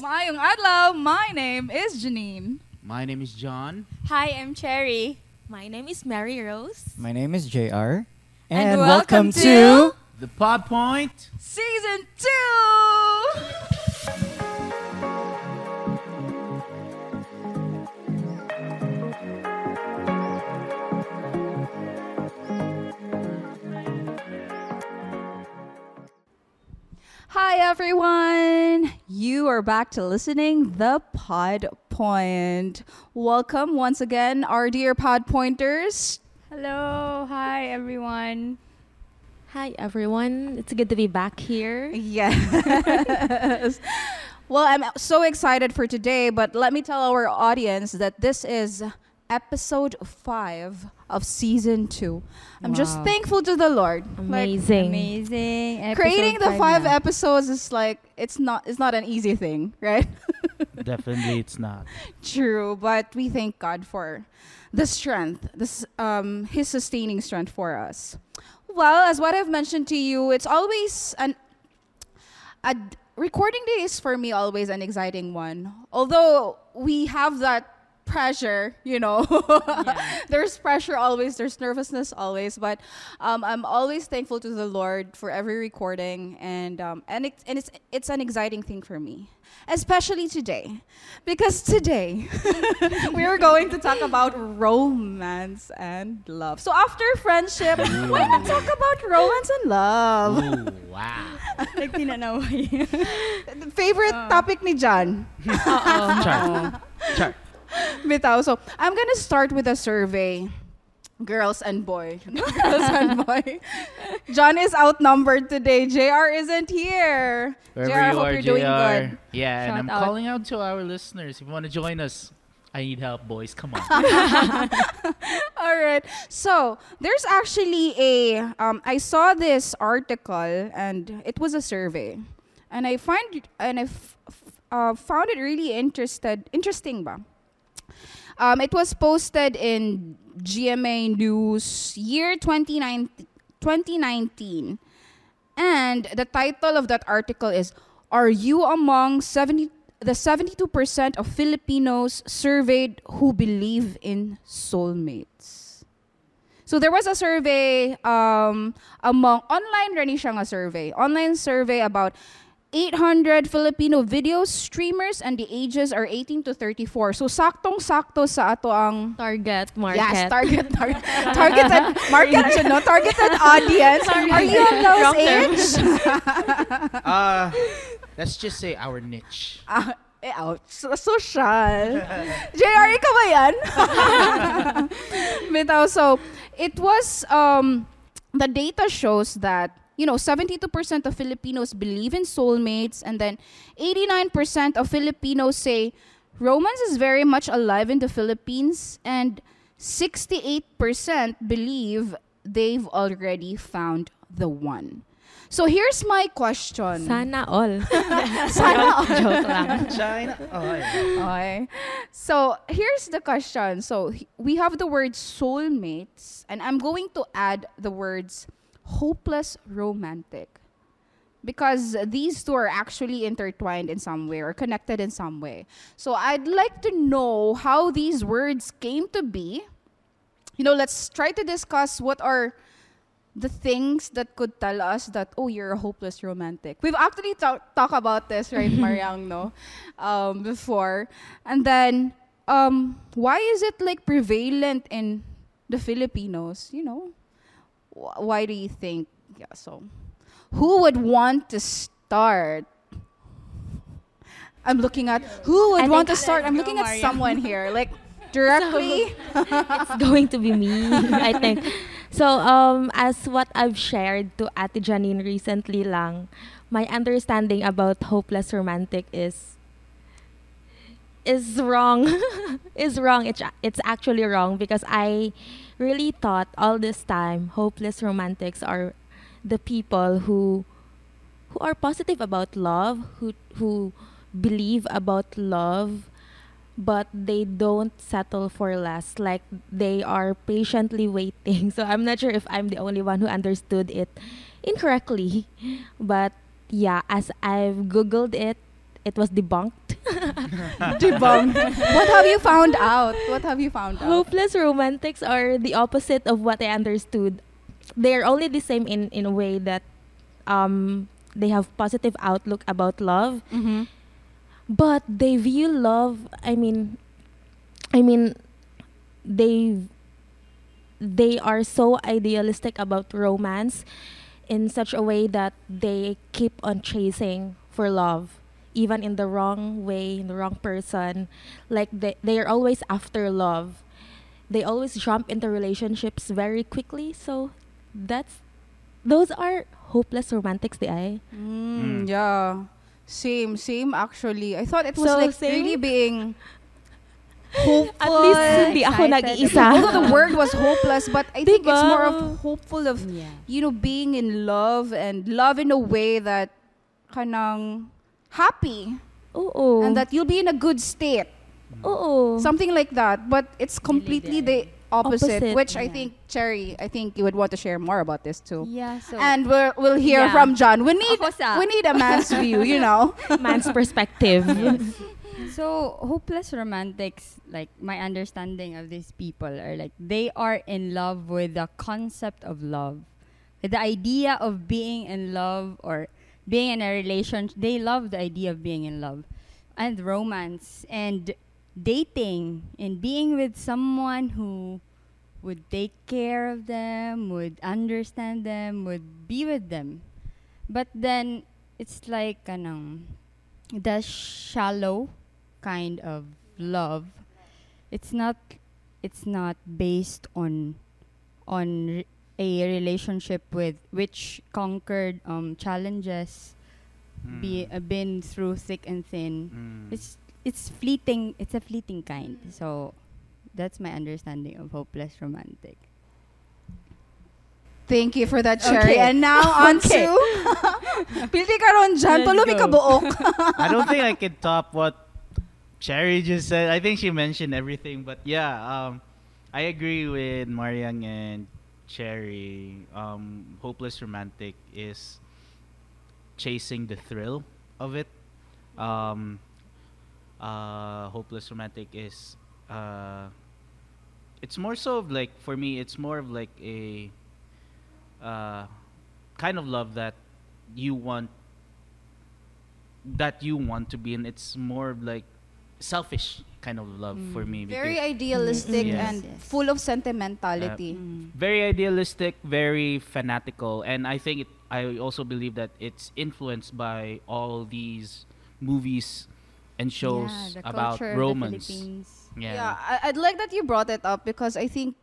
Maayong adlaw. My name is Janine. My name is John. Hi, I'm Cherry. My name is Mary Rose. My name is JR. And, And welcome, welcome to, to- The Pod Point. Season 2! Hi everyone! You are back to listening the Pod Point. Welcome once again, our dear Pod Pointers. Hello. Hi, everyone. Hi, everyone. It's good to be back here. Yes. well, I'm so excited for today, but let me tell our audience that this is episode five of season two. I'm just thankful to the Lord. Like, Amazing. Amazing. Episode creating the five na. episodes is like it's not it's not an easy thing, right? Definitely, it's not. True, but we thank God for the strength, this um his sustaining strength for us. Well, as what I've mentioned to you, it's always an a d- recording day is for me always an exciting one. Although we have that pressure, you know. there's pressure always, there's nervousness always, but um, I'm always thankful to the Lord for every recording and um, and it, and it's it's an exciting thing for me. Especially today. Because today we are going to talk about romance and love. So after friendship, why not talk about romance and love? Ooh, wow. Like, tinanaway. Favorite topic ni John. Char. Char. Bitaw. So, I'm gonna start with a survey. Girls and boy. Girls and boy. John is outnumbered today. JR isn't here. Wherever JR, you hope are, you're doing JR. good. Yeah, and I'm out. calling out to our listeners. If you want to join us, I need help, boys. Come on. All right. So, there's actually a um I saw this article and it was a survey. And I find and I f- f- uh, found it really interested interesting ba. Um, it was posted in GMA News year 2019, 2019. And the title of that article is Are you among 70 the 72% of Filipinos surveyed who believe in soulmates? So there was a survey um, among online rin survey. Online survey about 800 Filipino video streamers and the ages are 18 to 34. So saktong-sakto sa ato ang Target market. Yes, target, target, targeted market, you know, targeted audience. Are you on those Wrong term. age? uh, let's just say our niche. Ah, eh, ouch. So, social. JR, ikaw ba yan? Bitaw, so, it was, um, the data shows that, you know, 72% of Filipinos believe in soulmates, and then 89% of Filipinos say romance is very much alive in the Philippines, and 68% believe they've already found the one. So here's my question. Sana all. Sana all. Joke lang. China. Oh, yeah. Okay. So here's the question. So we have the word soulmates, and I'm going to add the words hopeless romantic. Because these two are actually intertwined in some way or connected in some way. So I'd like to know how these words came to be. You know, let's try to discuss what are the things that could tell us that oh you're a hopeless romantic we've actually talk, talk about this right mariang no um, before and then um, why is it like prevalent in the filipinos you know why do you think yeah so who would want to start i'm looking at who would I want to start i'm looking at someone here like directly it's going to be me, I think. So, um, as what I've shared to Ate Janine recently lang, my understanding about hopeless romantic is is wrong. is wrong. It's it's actually wrong because I really thought all this time hopeless romantics are the people who who are positive about love, who who believe about love, but they don't settle for less. Like they are patiently waiting. So I'm not sure if I'm the only one who understood it incorrectly. But yeah, as I've googled it it was debunked. Debunked. what have you found out? What have you found out? Hopeless romantics are the opposite of what I understood. They're only the same in, in a way that um, they have positive outlook about love, Mm-hmm. but they view love. I mean, I mean, they they are so idealistic about romance in such a way that they keep on chasing for love even in the wrong way in the wrong person like they, they are always after love they always jump into relationships very quickly so that's those are hopeless romantics the I Mm, Mm. Yeah. Same, same actually. I thought it was So, like same? really being hopeful. at least hindi ako excited. nag-iisa Although the word was hopeless, but I think it's more of hopeful of Yeah. you know being in love and love in a way that kanang happy oo and that you'll be in a good state. oo Something like that, but it's completely the opposite, Opposite. which I think Cherry, I think you would want to share more about this too. Yeah, so And we'll, we'll hear Yeah. from John. We need we need a man's view, you know. man's perspective So hopeless romantics, like my understanding of these people are like they are in love with the concept of love. With the idea of being in love or being in a relationship. They love the idea of being in love and romance and dating and being with someone who would take care of them, would understand them, would be with them. But then it's like kanang the shallow kind of love. It's not it's not based on on a relationship with which conquered um, challenges, Mm. be uh, been through thick and thin. Mm. It's it's fleeting. It's a fleeting kind. So that's my understanding of hopeless romantic. Thank you for that, Cherry. Okay. And now on Okay. to Pili ka ron dyan. Let's ka buok. I don't think I can top what Cherry just said. I think she mentioned everything, but yeah, um, I agree with Mariang and Cherry. Um, hopeless romantic is chasing the thrill of it. Um, uh, hopeless romantic is uh, it's more so of like for me, it's more of like a uh, kind of love that you want that you want to be in. It's more like selfish kind of love mm. for me. Very idealistic Yes. and Yes. full of sentimentality. very idealistic, very fanatical, and I think it, I also believe that it's influenced by all these movies and shows yeah, about culture romance. Yeah. Yeah, I, I'd like that you brought it up because I think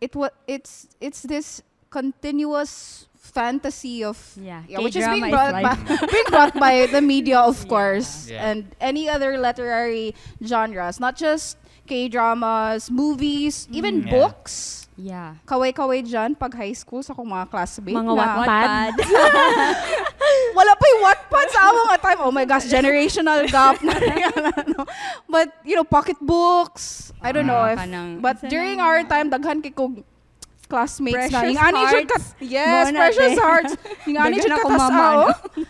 it was it's it's this continuous fantasy of Yeah, yeah, which is being brought, like- by, being brought by the media, of Yeah. course, Yeah. and any other literary genres, not just K dramas, movies, even Mm. Yeah. books. Yeah. Kaway-kaway dyan pag high school sa akong mga classmates. Mga na- Wattpad. Wala pa yung Wattpad sa among nga time. Oh my gosh, generational gap. na rin ano. but, you know, pocketbooks. I don't know if... kanang- But during na- our time, daghan kay kong classmates na. Precious Yung ani jud Hearts. kat- Yes, Precious te. Hearts. Yung ani Daghan jud ako katas mama, oh. no?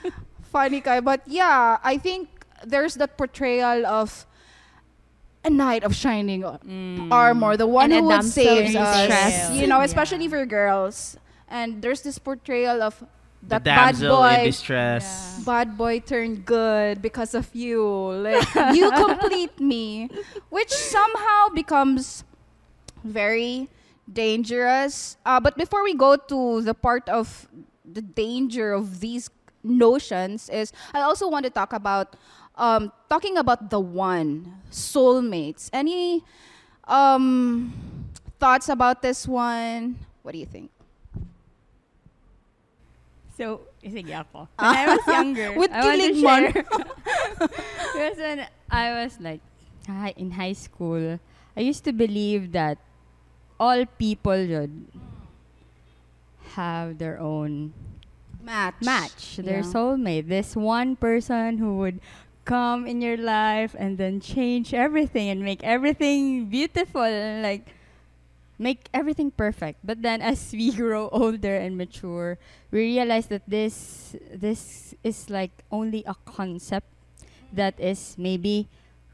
Funny kay. But yeah, I think there's that portrayal of a knight of shining Mm. armor, the one And who would save us. distress. You know, Yeah. especially for girls. And there's this portrayal of the that bad damsel in boy, distress. bad boy turned good because of you. Like you complete me, which somehow becomes very dangerous. Uh, but before we go to the part of the danger of these notions, is I also want to talk about um, talking about the one soulmates. Any um, thoughts about this one? What do you think? So, sige ako. When I was younger, With I kilig man. because when I was like in high school, I used to believe that all people should have their own Match. match, their Yeah. soulmate. This one person who would come in your life and then change everything and make everything beautiful. And like make everything perfect. But then as we grow older and mature, we realize that this this is like only a concept that is maybe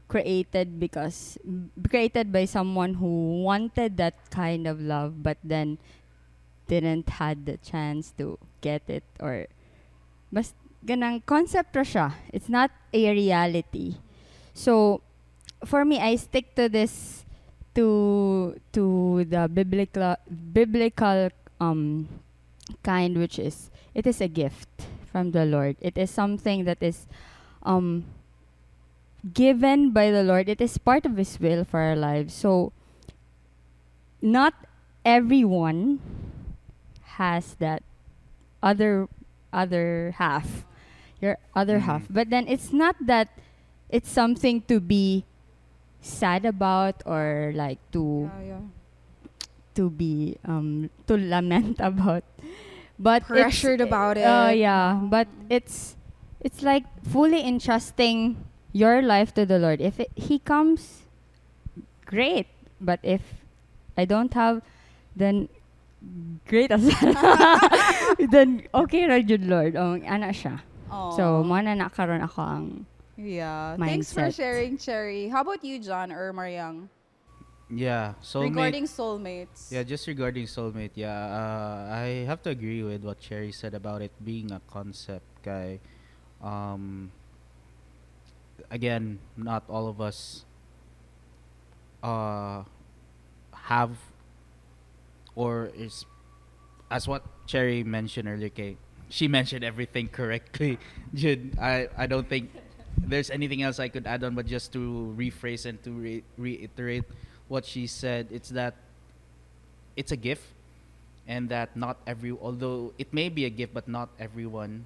created because created by someone who wanted that kind of love but then didn't had the chance to get it or bas ganang concept ra siya. It's not a reality. So for me I stick to this to to the biblical biblical um kind which is it is a gift from the Lord. It is something that is um given by the Lord. It is part of his will for our lives. So not everyone has that other other half. Your other Mhm. half. But then it's not that it's something to be sad about or like to Yeah, yeah. to be um to lament about but Pressured about it. oh it. yeah but it's it's like fully entrusting your life to the lord if it, he comes great but if i don't have then great as then okay ra jud lord oh ana siya so mo na nakaroon ako ang Yeah. Thanks for mindset. sharing, Cherry. How about you, John or Mariang? Yeah, soulmate. Regarding soulmates. Yeah, just regarding soulmate, yeah, uh, I have to agree with what Cherry said about it being a concept, guy. Um, again, not all of us uh, have or is as what Cherry mentioned earlier, kay, she mentioned everything correctly. Jude, I, I don't think there's anything else I could add on, but just to rephrase and to re- reiterate what she said, it's that it's a gift, and that not every, although it may be a gift, but not everyone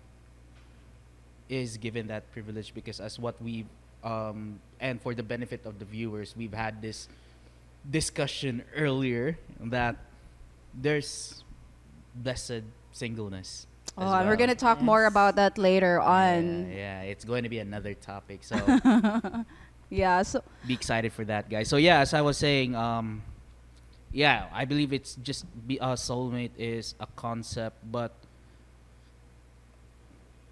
is given that privilege because as what we um, and for the benefit of the viewers, we've had this discussion earlier that there's blessed singleness. Oh, as and we're gonna talk more about that later on. Yeah, yeah, it's going to be another topic. So Yeah. So be excited for that, guys. So yeah, as I was saying, um, yeah, I believe it's just be a soulmate is a concept, but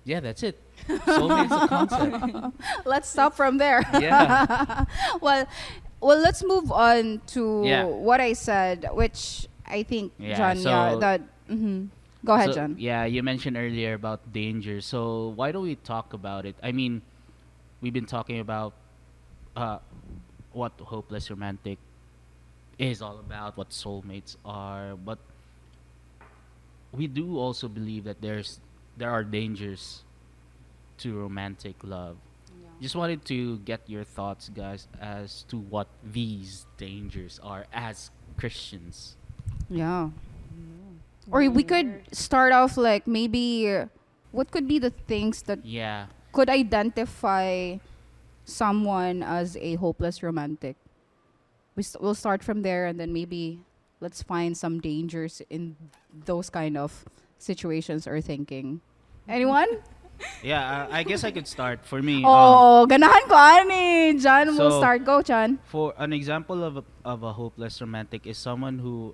yeah, that's it. Soulmate's a concept. let's stop from there. Yeah. well, well, let's move on to Yeah. what I said, which I think Yeah, John. yeah, so- that. hmm Go ahead, So, John. Yeah, you mentioned earlier about danger. So why don't we talk about it? I mean, we've been talking about uh, what hopeless romantic is all about, what soulmates are, but we do also believe that there's there are dangers to romantic love. Just wanted to get your thoughts, guys, as to what these dangers are as Christians. Yeah. Mm-hmm. Or we mm-hmm. could start off like maybe what could be the things that Yeah. could identify someone as a hopeless romantic. We st- we'll start from there and then maybe let's find some dangers in those kind of situations or thinking. Anyone? Yeah, I, I guess I could start. For me, oh, um, ganahan ko ani. John will so- start. Go, John. for an example of a, of a hopeless romantic is someone who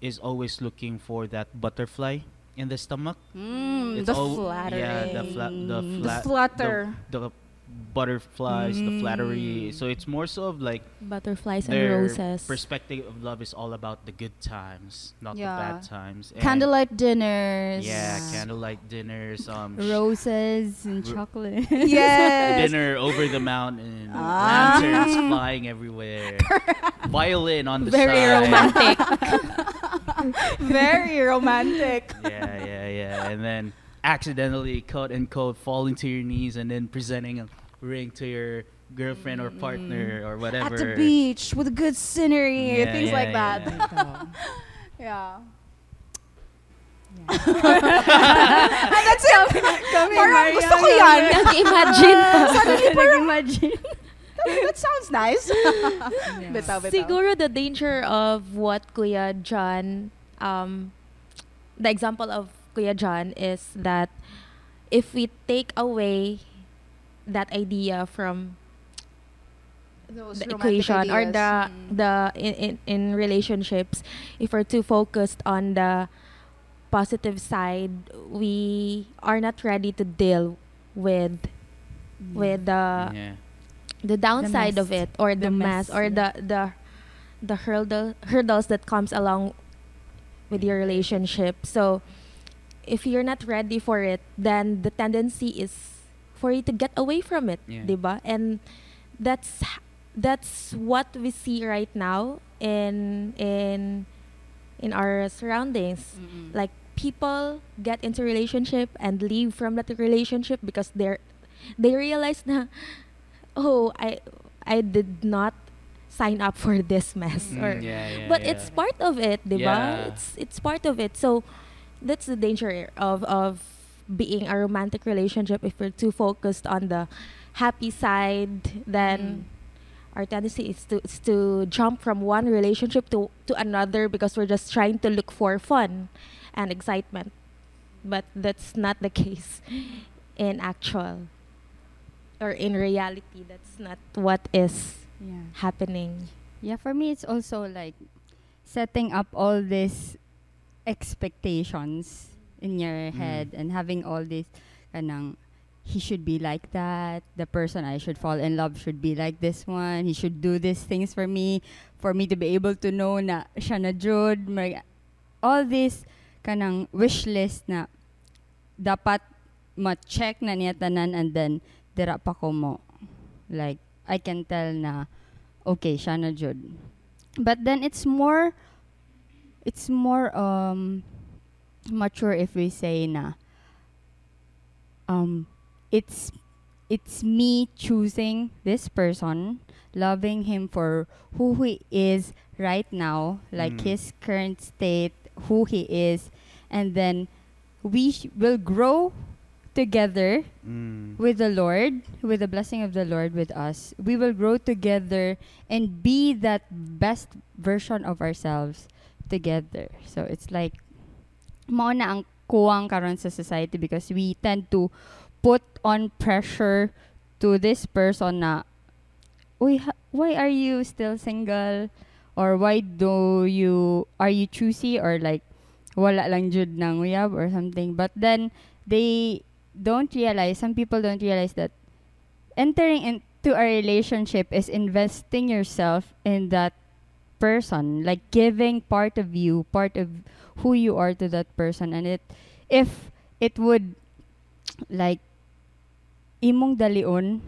is always looking for that butterfly in the stomach. Mm, It's the al- Yeah, the fla- the, The fla- flutter. the, the butterflies, the flattery. So it's more so of like Butterflies and roses. perspective of love is all about the good times, not Yeah. the bad times. And Candlelight dinners. Yeah, candlelight dinners. Um, roses and Ro- chocolate Yes. dinner over the mountain, Ah. lanterns flying everywhere, violin on the Very side. romantic. Very romantic. yeah, yeah, yeah. And then accidentally, quote unquote, falling to your knees and then presenting a ring to your girlfriend or partner or whatever. At the beach with a good scenery, Yeah, things yeah, like yeah. that. Yeah. and that's it. Kami, Parang Mariang, gusto ko yan. Nag-imagine pa. Suddenly, parang, Imagine. that sounds nice. bitaw, bitaw. Siguro the danger of what Kuya John, um, the example of Kuya John is that if we take away that idea from Those the romantic equation or the Mm. the in, in in relationships if we're too focused on the positive side we are not ready to deal with with the yeah. the downside of it or the, The mess, mess, or yeah. the the the hurdle hurdles that comes along with your relationship so if you're not ready for it then the tendency is for you to get away from it Yeah. diba and that's that's what we see right now in in in our surroundings Mm-mm. like people get into relationship and leave from that relationship because they're they realize na oh i i did not sign up for this mess Mm, or yeah, yeah, but yeah. it's part of it diba Yeah. it's it's part of it so that's the danger of of being a romantic relationship if we're too focused on the happy side then mm. our tendency is to is to jump from one relationship to to another because we're just trying to look for fun and excitement. But that's not the case in actual or in reality. That's not what is Yeah. happening. Yeah, for me it's also like setting up all these expectations in your Mm. head and having all this kanang he should be like that, the person I should fall in love should be like this one, he should do these things for me, for me to be able to know na siya na jud, all this kanang wish list na dapat ma-check na niya tanan and then dira pa ko mo. Like, I can tell na okay, siya na jud. But then it's more it's more um mature if we say na um it's it's me choosing this person, loving him for who he is right now, like Mm. his current state, who he is, and then we sh- will grow together Mm. with the Lord, with the blessing of the Lord with us, we will grow together and be that best version of ourselves together. So it's like mao na ang kuwang karon sa society because we tend to put on pressure to this person na Uy, why are you still single? Or why do you are you choosy or like wala lang jud nang uyab or something. But then they don't realize, some people don't realize that entering into a relationship is investing yourself in that person, like giving part of you, part of who you are to that person. And it, if it would, like, imong dalion,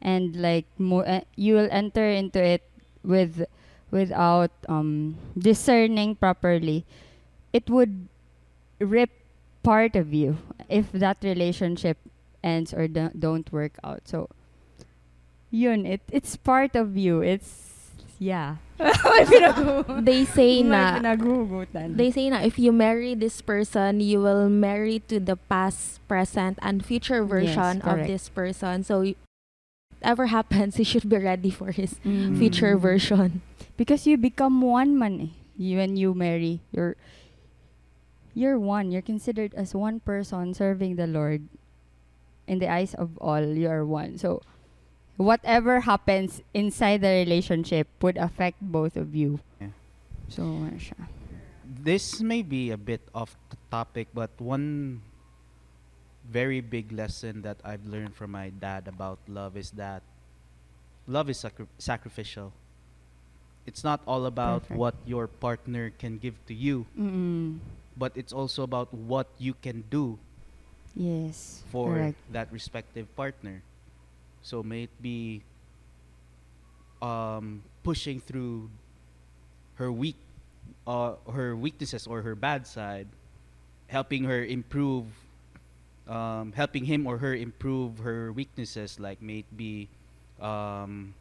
and like mo, uh, you will enter into it with, without um discerning properly, it would rip part of you if that relationship ends or do- don't work out. So, yun, it, it's part of you. It's, yeah. They say na they say na if you marry this person you will marry to the past present and future version of correct. this person so whatever happens you should be ready for his Mm. future version Because you become one man eh. You, when you marry, you're you're one. You're considered as one person serving the Lord. In the eyes of all, you are one. So whatever happens inside the relationship would affect both of you. Yeah. So ano siya. This may be a bit off the topic, but one very big lesson that I've learned from my dad about love is that love is sacri- sacrificial. It's not all about Perfect. what your partner can give to you, Mm-mm. but it's also about what you can do Yes. for correct. that respective partner. So may it be um, pushing through her weak, uh, her weaknesses or her bad side, helping her improve, um, helping him or her improve her weaknesses. Like may it be um,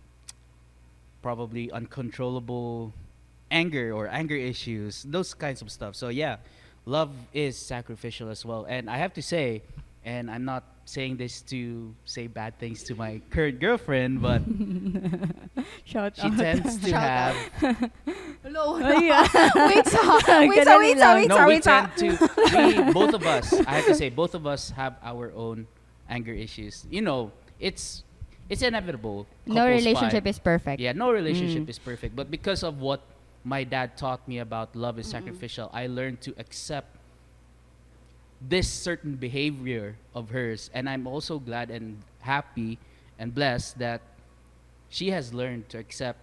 probably uncontrollable anger or anger issues, those kinds of stuff. So yeah, love is sacrificial as well. And I have to say, and I'm not saying this to say bad things to my current girlfriend, but Shout she out. tends to Shout have Hello. Ay, ah. wait, sa, wait, sa, Ganun wait, sa, wait, no, sa, we wait, tend to we both of us. I have to say, both of us have our own anger issues. You know, it's it's inevitable. No relationship fight. is perfect. Yeah, no relationship Mm. is perfect. But because of what my dad taught me about love is Mm-mm. sacrificial, I learned to accept this certain behavior of hers. And I'm also glad and happy and blessed that she has learned to accept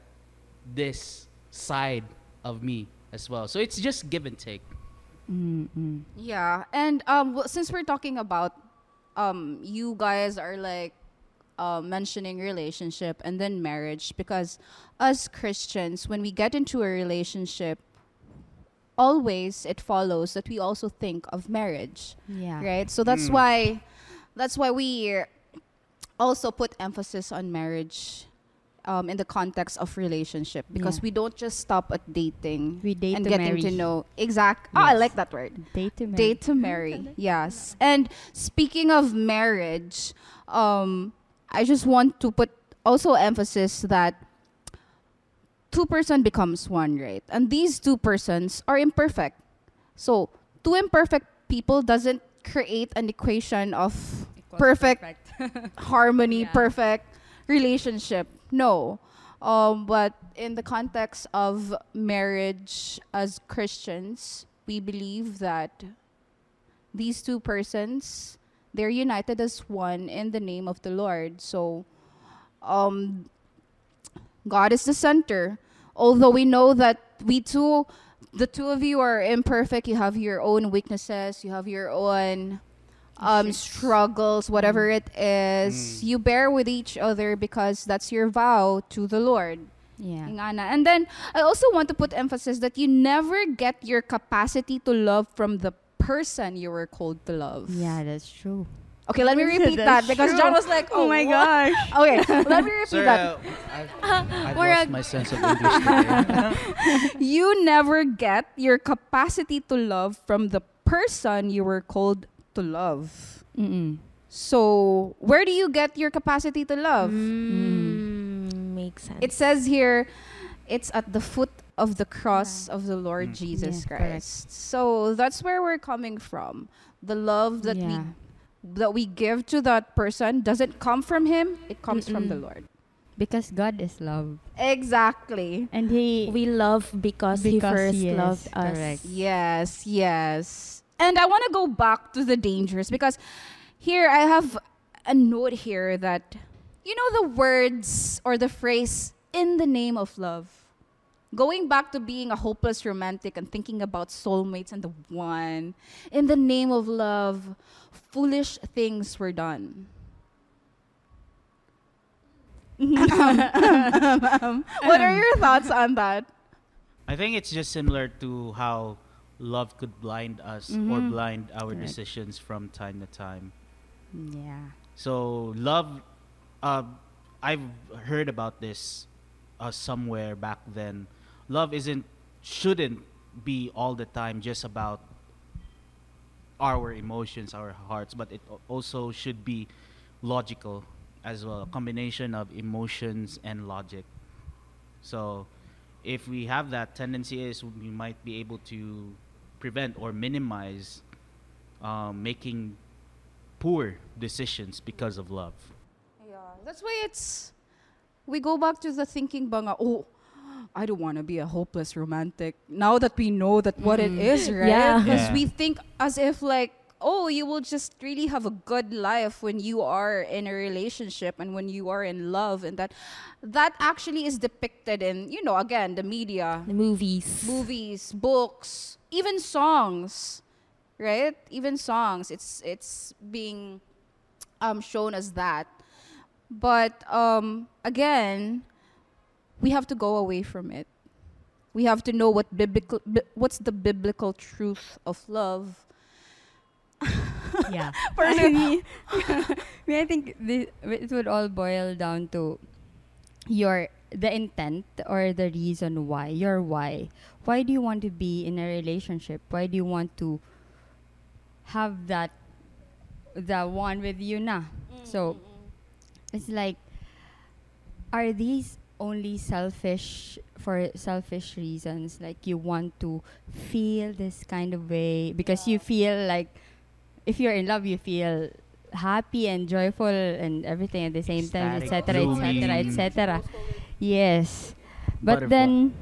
this side of me as well. So it's just give and take. Mm-mm. Yeah, and um, w- since we're talking about, um, you guys are like, uh, mentioning relationship and then marriage because as Christians, when we get into a relationship, always it follows that we also think of marriage, Yeah. right? So that's Mm. why, that's why we also put emphasis on marriage. Um, in the context of relationship, because Yeah. we don't just stop at dating We date and to getting marry. to know exact. Oh, I like that word. Date to marry. Date to marry. yes. And speaking of marriage, um, I just want to put also emphasis that two person becomes one, right? And these two persons are imperfect. So two imperfect people doesn't create an equation of perfect harmony, Yeah. perfect relationship. No. Um, but in the context of marriage as Christians, we believe that these two persons they're united as one in the name of the Lord. So um God is the center. Although we know that we two the two of you are imperfect, you have your own weaknesses, you have your own um, struggles, whatever it is, Mm. you bear with each other because that's your vow to the Lord. Yeah. Ingana. And then I also want to put emphasis that you never get your capacity to love from the person you were called to love. Yeah, that's true. Okay, let me repeat that That's because true. John was like, "Oh, Oh my what?" gosh. Okay, let me repeat Sir, that. uh, I've, I've lost a- my sense of English. You never get your capacity to love from the person you were called to love. Mm-mm. So, where do you get your capacity to love? Mm, makes sense. It says here, it's at the foot of the cross of the Lord Mm. Jesus Yeah, correct. Christ. So that's where we're coming from. The love that yeah. we that we give to that person doesn't come from him; it comes from the Lord. Because God is love. Exactly. And He. we love because, he first he loved us. correct. Yes, yes. And I want to go back to the dangers because here I have a note here that you know the words or the phrase in the name of love. Going back to being a hopeless romantic and thinking about soulmates and the one, in the name of love, foolish things were done. what are your thoughts on that? I think it's just similar to how love could blind us or Mhm. blind our Correct. decisions from time to time. yeah. So love, uh, I've heard about this uh, somewhere back then. Love isn't shouldn't be all the time just about our emotions, our hearts, but it also should be logical as well, a combination of emotions and logic. So, if we have that tendency, is we might be able to prevent or minimize um, making poor decisions because of love. Yeah, that's why it's. We go back to the thinking banga. Oh, I don't want to be a hopeless romantic. Now that we know that what it Mm. is, right? Yeah. Because Yeah. we think as if like, oh, you will just really have a good life when you are in a relationship and when you are in love, and that that actually is depicted in you know again the media, The movies. movies, books, even songs, right? Even songs. It's it's being um, shown as that. But um, again, we have to go away from it. We have to know what biblical bi- what's the biblical truth of love. yeah. Person- I mean, I mean, I think this, it would all boil down to your the intent or the reason why your why. Why do you want to be in a relationship? Why do you want to have that the one with you na? Mm, so mm, mm. it's like, are these only selfish for selfish reasons? Like you want to feel this kind of way because you feel like if you're in love, you feel happy and joyful and everything at the same time, Ecstatic, etc., etc., etc. Yes. But Butterfly. then,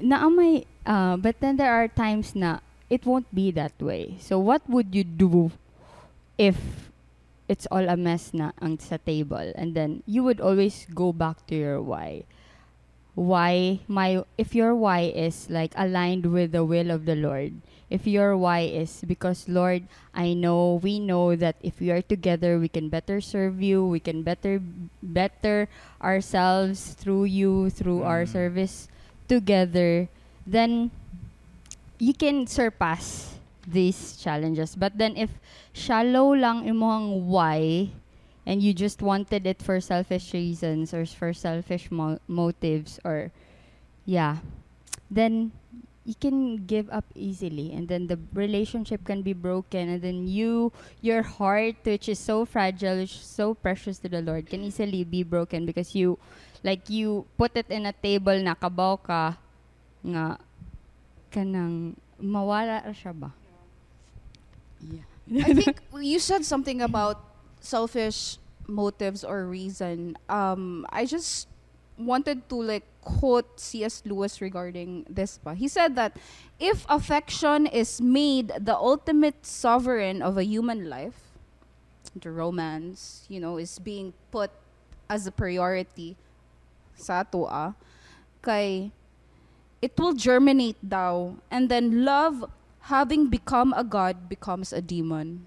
na may, uh, but then there are times na it won't be that way. So what would you do if it's all a mess na ang sa table and then you would always go back to your why? Why my if your why is like aligned with the will of the Lord, if your why is because Lord, I know we know that if we are together we can better serve you, we can better better ourselves through you, through our Mm. service together, then you can surpass these challenges. But then if shallow lang imong why and you just wanted it for selfish reasons or for selfish mo- motives or yeah, then you can give up easily. And then the relationship can be broken. And then you your heart which is so fragile which is so precious to the lord can easily be broken because you like you put it in a table na kabaw ka nga kanang mawala siya ba I think you said something about selfish motives or reason. Um, I just wanted to like quote C.S. Lewis regarding this. He said that if affection is made the ultimate sovereign of a human life, the romance, you know, is being put as a priority sa atua, kay it will germinate daw and then love having become a god becomes a demon.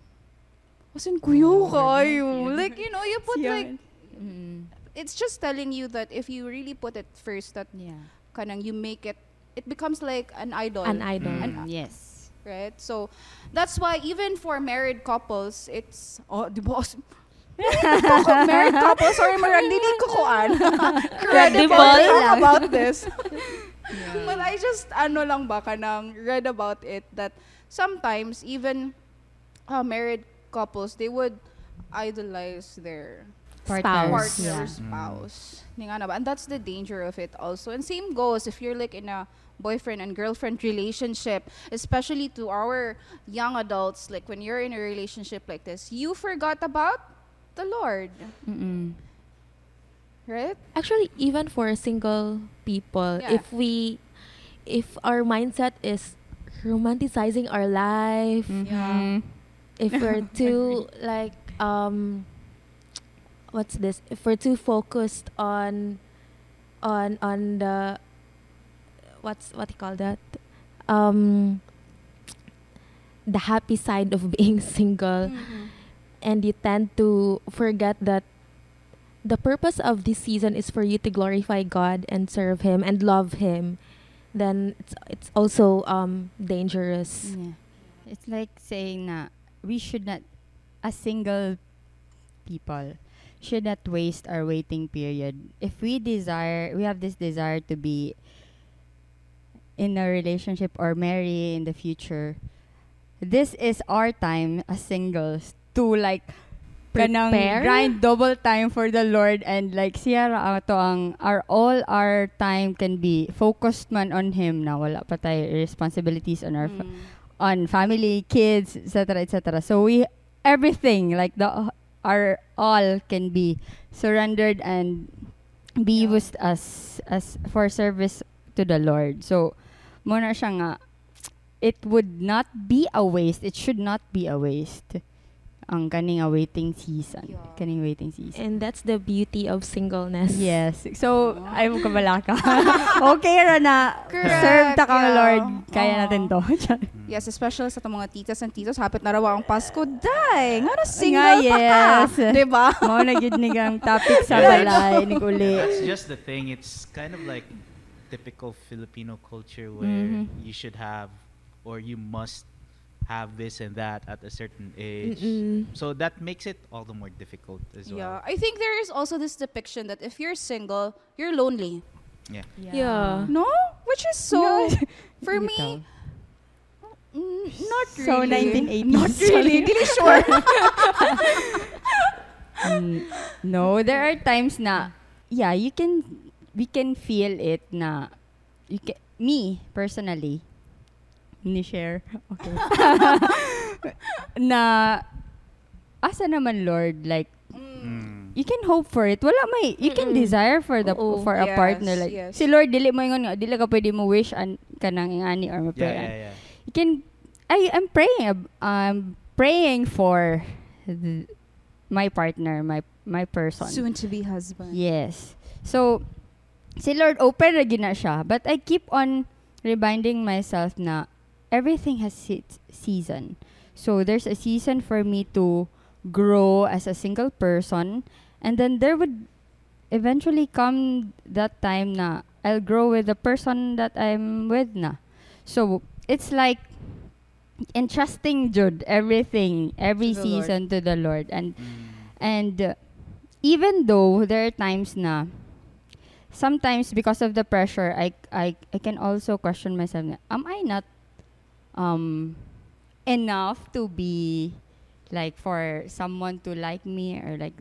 Wasin kuyo kayo. Like, you know, you put like, mm, it's just telling you that if you really put it first, that yeah kanang you make it, it becomes like an idol. An idol. Mm. An- yes right? So, that's why even for married couples, it's, oh, di ba? Ako, married couples, sorry, marag, dili ko kuan. Credible Credible about this. But I just, ano lang ba, kanang read about it that sometimes even uh, married couples, they would idolize their partner Yeah. spouse. Ni nga na ba? And that's the danger of it also. And same goes if you're like in a boyfriend and girlfriend relationship, especially to our young adults, like when you're in a relationship like this, you forgot about the Lord, Mm-mm. Right? Actually, even for single people, Yeah. if we, if our mindset is romanticizing our life, Mhm. if we're too like um, what's this? If we're too focused on, on on the, what's what do you call that? Um, the happy side of being single and you tend to forget that the purpose of this season is for you to glorify God and serve Him and love Him, then it's it's also um dangerous. Yeah. It's like saying na we should not, as single people, should not waste our waiting period. If we desire, we have this desire to be in a relationship or marry in the future, this is our time as singles to like kanang Prepare? grind double time for the Lord and like siya ra ato ang our all our time can be focused man on him na wala pa tayo responsibilities on our fa- Mm. on family, kids, etc., etc. So we everything like the our all can be surrendered and be Yeah. used as as for service to the Lord. So muna siya nga it would not be a waste. It should not be a waste. Ang kaning a waiting season. Yeah. Kaning waiting season. And that's the beauty of singleness. Yes. So, ay mo kabala ka. okay ra na. Correct, Serve ta kang yeah. Lord. Kaya Oo. natin to. Yes, especially sa itong mga titas and titos, hapit na raw ang Pasko. Day! Nga na Nga, single pa ka. yes. Diba? Mao na gid ni kang topic sa balay ni Uli. That's just the thing. It's kind of like typical Filipino culture where Mhm. you should have or you must have this and that at a certain age. Mm-mm. So that makes it all the more difficult as Yeah, well. Yeah, I think there is also this depiction that if you're single, you're lonely. Yeah. Yeah. No? Which is so, for me, mm, not really. So, 1980s. Not really. Really sure. Mm, no, there are times na yeah, you can we can feel it na you can, me personally ni share okay na asa naman Lord like Mm. you can hope for it. Wala may you can Mm-mm. desire for the Oo. for a Yes, partner like yes. si Lord dili mo ingon nga dili ka pwede mo wish an kanang ingani or Yeah, mapray. yeah, yeah. You can I I'm praying I'm praying for th- my partner, my my person. Soon to be husband. Yes. So, si Lord open na gina siya. But I keep on reminding myself na everything has its season. So, there's a season for me to grow as a single person. And then there would eventually come that time na I'll grow with the person that I'm with na. So, it's like entrusting Jude everything, every To the Lord. season to the Lord. And Mm. and uh, even though there are times na sometimes because of the pressure I I I can also question myself na, am I not um enough to be like for someone to like me or like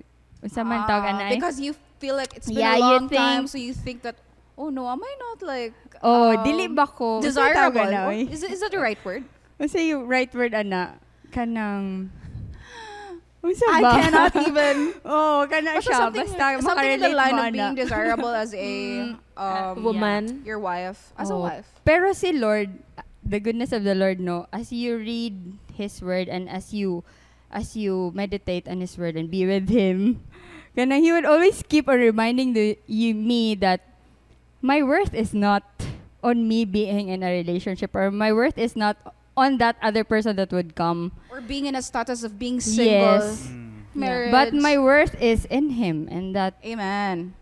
unsa man tawag Ah, anay? Because you feel like it's been Yeah, a you long time, think- so you think that, oh no, am I not like oh um, dili ba ko desirable? Or- oy? Is, is that the right word? unsa yung right word ana kanang unsa I ba cannot even. oh kana siya something, basta something in the line of ana. being desirable as a Mm, um, woman. your wife, as a Oh. wife. Pero si Lord, the goodness of the Lord, no, as you read His Word and as you, as you meditate on His Word and be with Him, kana He would always keep on reminding the you me that my worth is not on me being in a relationship or my worth is not on that other person that would come. Or being in a status of being single, Yes. Mm. marriage. But my worth is in Him and that Amen.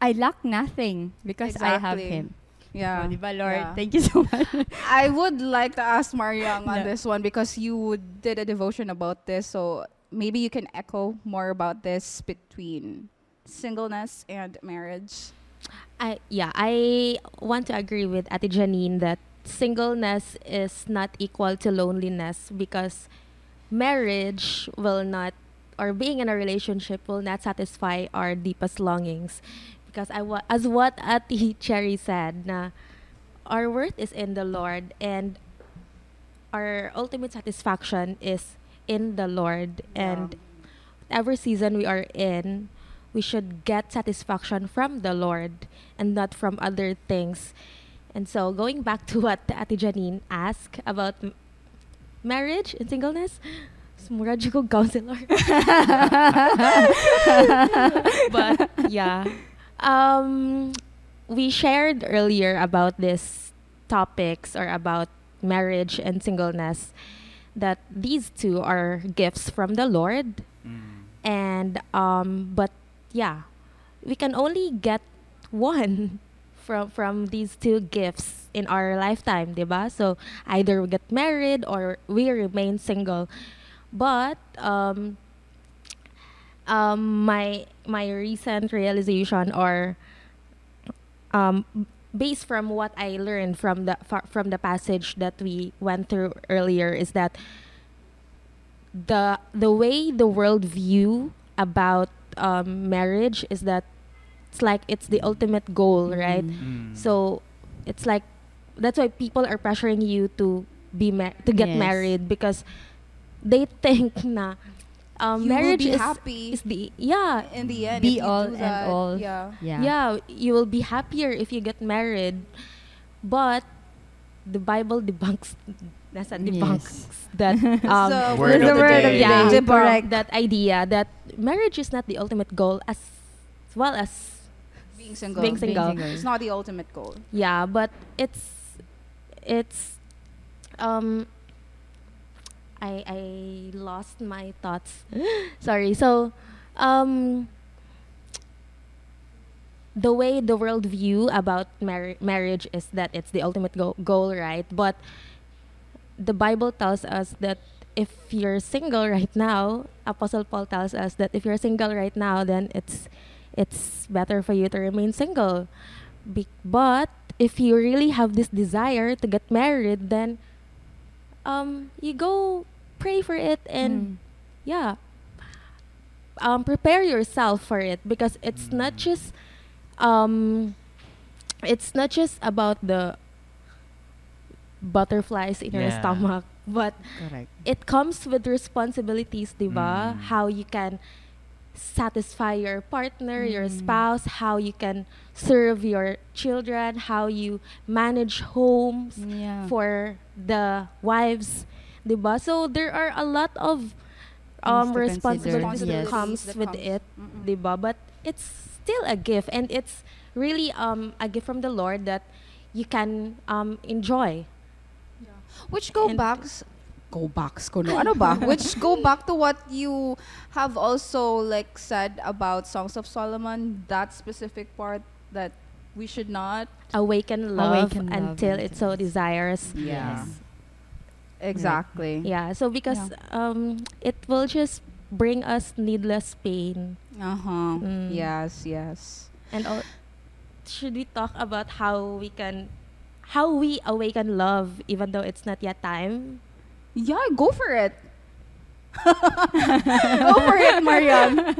I lack nothing because I have Him. Yeah. Oh, di Lord? Yeah. Thank you so much. I would like to ask Mariang on No. this one because you did a devotion about this. So maybe you can echo more about this between singleness and marriage. I yeah, I want to agree with Ate Janine that singleness is not equal to loneliness because marriage will not or being in a relationship will not satisfy our deepest longings because I wa- as what Ati Cherry said na our worth is in the Lord and our ultimate satisfaction is in the Lord and whatever season we are in, we should get satisfaction from the Lord and not from other things. And so, going back to what Ati Janine asked about m- marriage and singleness, mura ko counselor. but yeah, um, we shared earlier about this topics or about marriage and singleness that these two are gifts from the Lord. Mm. and um but yeah we can only get one from from these two gifts in our lifetime diba so either we get married or we remain single. But um um my my recent realization or um based from what I learned from the fa- from the passage that we went through earlier is that the the way the world view about um, marriage is that it's like it's the ultimate goal, right? Mm. So it's like that's why people are pressuring you to be ma- to get Yes. married because they think na um, you marriage will be is happy is the yeah in the end. Be all do and all. Yeah. yeah. yeah you will be happier if you get married but the bible debunks nasa debunks that um So, Word of the day. Yeah. Debunk. Correct. that idea that marriage is not the ultimate goal as, as well as Being single. Being single. It's not the ultimate goal. yeah but it's it's um i i lost my thoughts. Sorry. So um the way the world view about mar- marriage is that it's the ultimate go- goal right? But the bible tells us that if you're single right now apostle paul tells us that if you're single right now then it's it's better for you to remain single. Be- but if you really have this desire to get married then um you go pray for it and yeah um prepare yourself for it because it's not just um it's not just about the butterflies in your stomach but Correct. it comes with responsibilities, diba? Mm. How you can satisfy your partner, your Mm. spouse, how you can serve your children, how you manage homes Yeah. for the wives, diba? So there are a lot of um, to consider. responsibilities that comes That with comes. it, diba? But it's still a gift, and it's really um, a gift from the Lord that you can um, enjoy. Which go And- backs go backs ko no. Ano ba? Which go back to what you have also like said about Songs of Solomon, that specific part that we should not Awaken love Awaken until until it so it's- desires. Yeah. Yes. exactly. Yeah, so because um, it will just bring us needless pain. Uh-huh. Mm. Yes, yes. And al- should we talk about how we can, how we awaken love even though it's not yet time? Yeah, go for it. go for it, Mariang.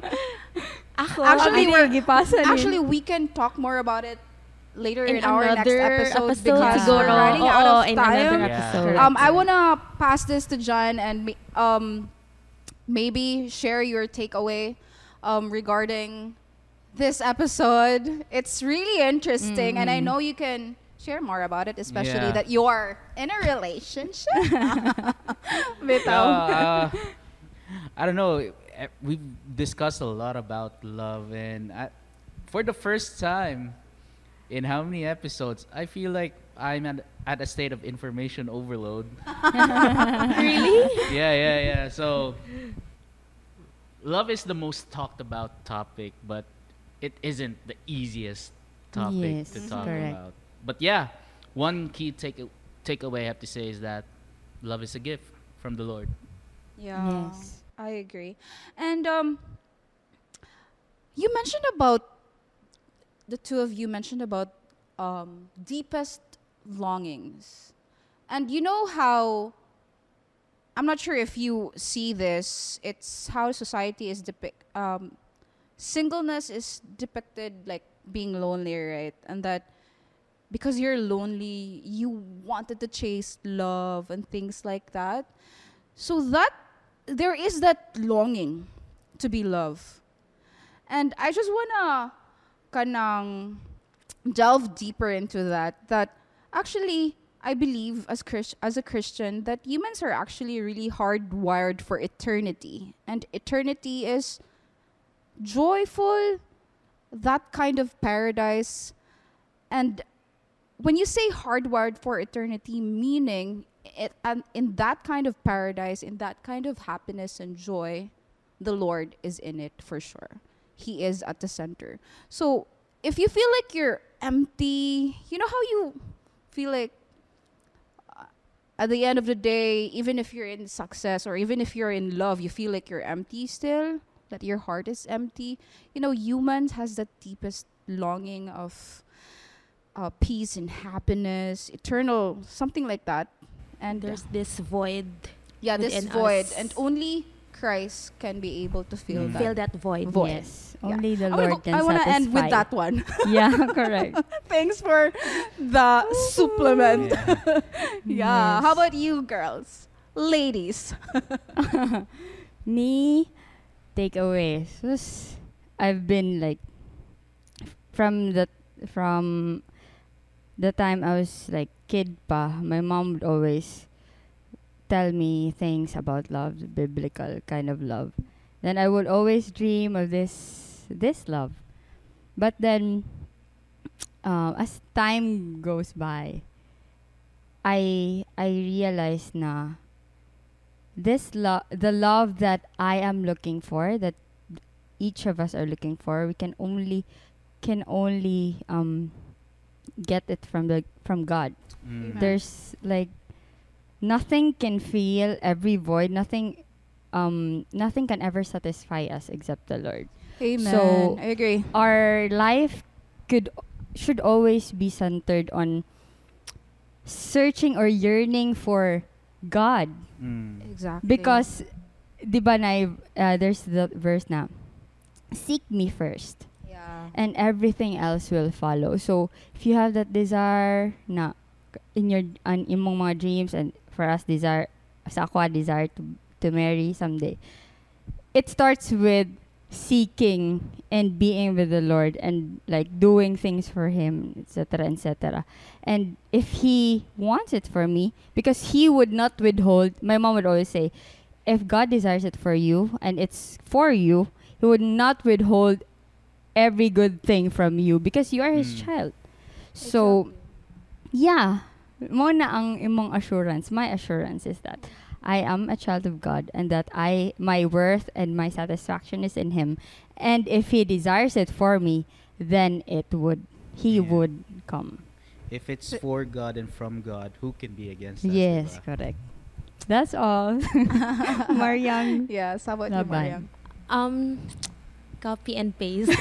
Ako, Actually, we're- yung gipasa ni- Actually, we can talk more about it later in, in our next episode, episode, because siguro. we're running Oo, out of in time. Yeah. episode. Um, I wanna pass this to John and um, maybe share your takeaway um, regarding this episode. It's really interesting, and I Mm. know you can share more about it, especially Yeah. that you're in a relationship. Yeah, Bitaw. uh, I don't know. eh, We've discussed a lot about love, and I, for the first time in how many episodes, I feel like I'm at, at a state of information overload. really? yeah, yeah, yeah. So, love is the most talked about topic, but it isn't the easiest topic Yes, to talk correct. about. But yeah, one key take takeaway I have to say is that love is a gift from the Lord. Yeah, Yes. I agree. And um, you mentioned about the two of you mentioned about um, deepest longings, and you know how. I'm not sure if you see this. It's how society is depict. Um, singleness is depicted like being lonely, right? And that because you're lonely, you wanted to chase love and things like that. So that there is that longing to be loved. And I just wanna kanang delve deeper into that. That actually I believe as Chris, as a Christian that humans are actually really hardwired for eternity. And eternity is joyful, that kind of paradise. And when you say hardwired for eternity, meaning it, and in that kind of paradise, in that kind of happiness and joy, the Lord is in it for sure. He is at the center. So if you feel like you're empty, you know how you feel like uh, at the end of the day, even if you're in success or even if you're in love, you feel like you're empty still, that your heart is empty. You know, humans has that deepest longing of uh, peace and happiness, eternal, something like that. And There's this void. yeah, this void, us. and only Christ can be able to fill Mm. that. Fill that void. Void. Yes. Yeah. Only the I Lord go- can I wanna end with that one. yeah, correct. Thanks for the supplement. Yeah. yeah. How about you, girls, ladies? Me, takeaways. Was I've been like from the from the time I was like kid pa, my mom would always tell me things about love, biblical kind of love. Then I would always dream of this this love. But then uh, as time goes by, I I realized na this love the love that I am looking for that each of us are looking for we can only can only um get it from the from God Mm. There's like nothing can fill every void nothing um nothing can ever satisfy us except the Lord Amen. So- I agree. our life could should always be centered on searching or yearning for God Mm. Exactly. because di ba na uh, there's the verse na seek me first yeah. and everything else will follow so if you have that desire na in your an imong mga dreams and for us desire sa ako, desire to, to marry someday. It starts with seeking and being with the Lord and like doing things for Him, etc., etc. And if He wants it for me, because He would not withhold, my mom would always say, if God desires it for you and it's for you, He would not withhold every good thing from you because you are His Mm. child. So, yeah, mo na ang imong assurance. My assurance is that I am a child of God and that I my worth and my satisfaction is in him. And if he desires it for me, then it would he Yeah. would come. If it's for God and from God, who can be against us? yes, diba? correct. That's all. Mariang. Yes, how about you, Laban. Mariam? Um, copy and paste.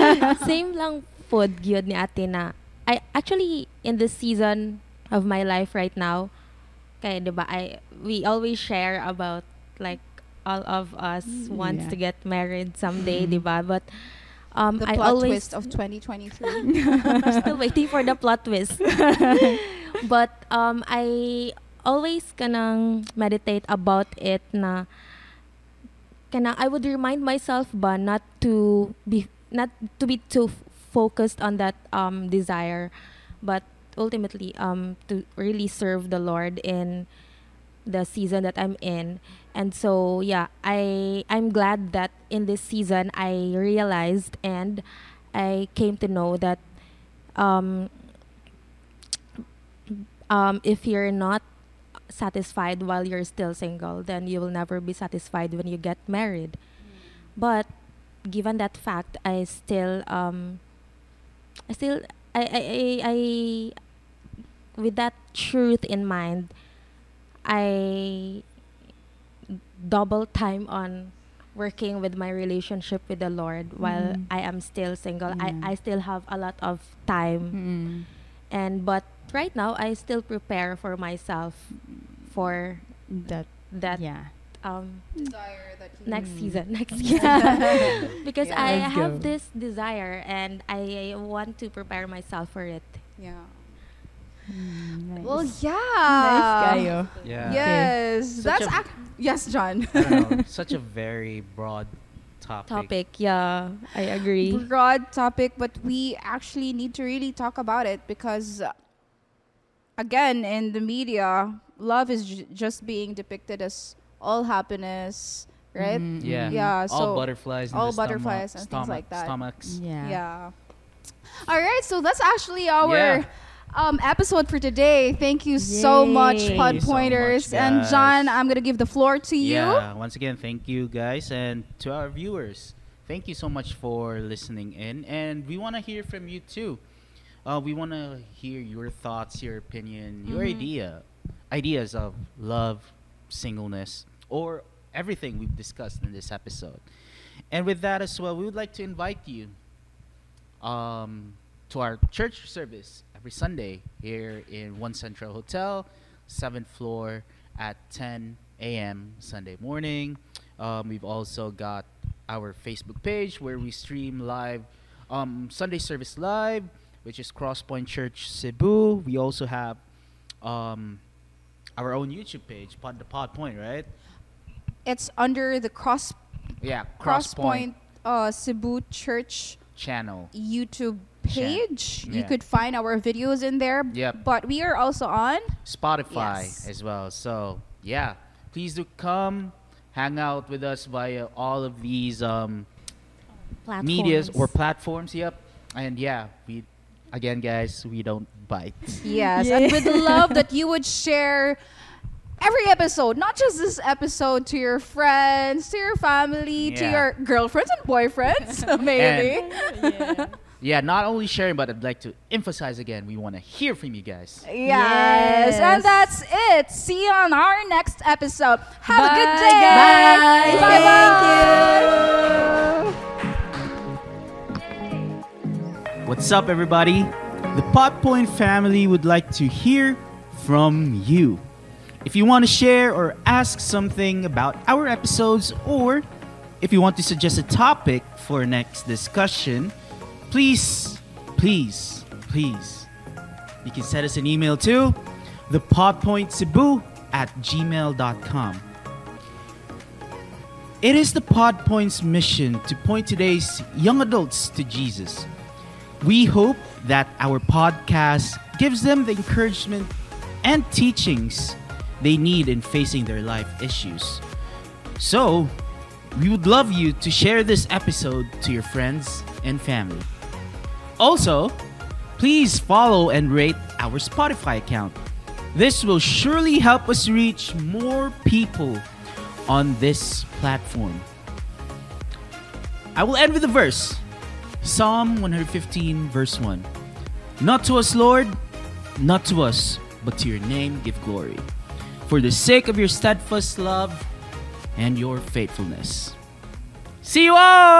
Same lang food gyud ni ate na. I actually in this season of my life right now, kaya 'di ba I we always share about like all of us Mm, wants yeah. to get married someday, 'di ba? But um The I plot always twist of 2023. still waiting for the plot twist. but um, I always kanang meditate about it na kanang I would remind myself ba not to be not to be too f- focused on that um desire, but ultimately um to really serve the Lord in the season that I'm in. And so yeah, I I'm glad that in this season I realized and I came to know that um, um, if you're not satisfied while you're still single, then you will never be satisfied when you get married. But given that fact, I still um, I still I I, I, I with that truth in mind, I double time on working with my relationship with the Lord while Mm. I am still single. Yeah. I, I still have a lot of time Mm. And but right now I still prepare for myself for That that yeah. um Desire that next Mm. season next season because Yeah. I Let's have go. this desire and I want to prepare myself for it. Yeah. Mm, nice. Well, yeah. nice kayo. Yeah. Yes. Such That's a- ac- yes, John. Know. Such a very broad topic. Topic, yeah, I agree. Broad topic, but we actually need to really talk about it because, uh, again, in the media, love is j- just being depicted as all happiness, right? Mm, Yeah. Yeah. all butterflies. all the stomach- butterflies and things like that. Stomachs. Yeah. Yeah. All right, so that's actually our Yeah. Um, episode for today. Thank you so much, Yay. Pod you so Pointers. much, and. John, I'm gonna give the floor to you. Yeah. Once again, thank you guys, and to our viewers, thank you so much for listening in, and we want to hear from you too. Uh, we want to hear your thoughts, your opinion, your Mhm. idea, ideas of love, singleness, or everything we've discussed in this episode. And with that as well, we would like to invite you um, to our church service every Sunday here in One Central Hotel, seventh floor at 10 a.m. Sunday morning. Um, we've also got our Facebook page where we stream live um, Sunday service live, which is Crosspoint Church Cebu. We also have um, our own YouTube page, Pod the Pod Point, right? It's under the Cross Yeah, Crosspoint uh, Cebu Church channel. YouTube page. You could find our videos in there. Yep. But we are also on. Spotify Yes. as well. So yeah, please do come hang out with us via all of these um, medias or platforms. Yep, and yeah, we again, guys, we don't bite. Yes. And we'd love that you would share every episode, not just this episode, to your friends, to your family, to your girlfriends and boyfriends, maybe. Yeah, not only sharing, but I'd like to emphasize again, we want to hear from you guys. Yes. And that's it. See you on our next episode. Have a good day. guys. Bye Thank bye. What's up, everybody? The Pod Point family would like to hear from you. If you want to share or ask something about our episodes, or if you want to suggest a topic for next discussion, please, please, please, you can send us an email to thepodpointcebu at gmail.com. It is the Pod Point's mission to point today's young adults to Jesus. We hope that our podcast gives them the encouragement and teachings they need in facing their life issues. So, we would love you to share this episode to your friends and family. Also, please follow and rate our Spotify account. This will surely help us reach more people on this platform. I will end with a verse Psalm 115, verse 1. Not to us, Lord, not to us, but to your name give glory. For the sake of your steadfast love and your faithfulness. See you all!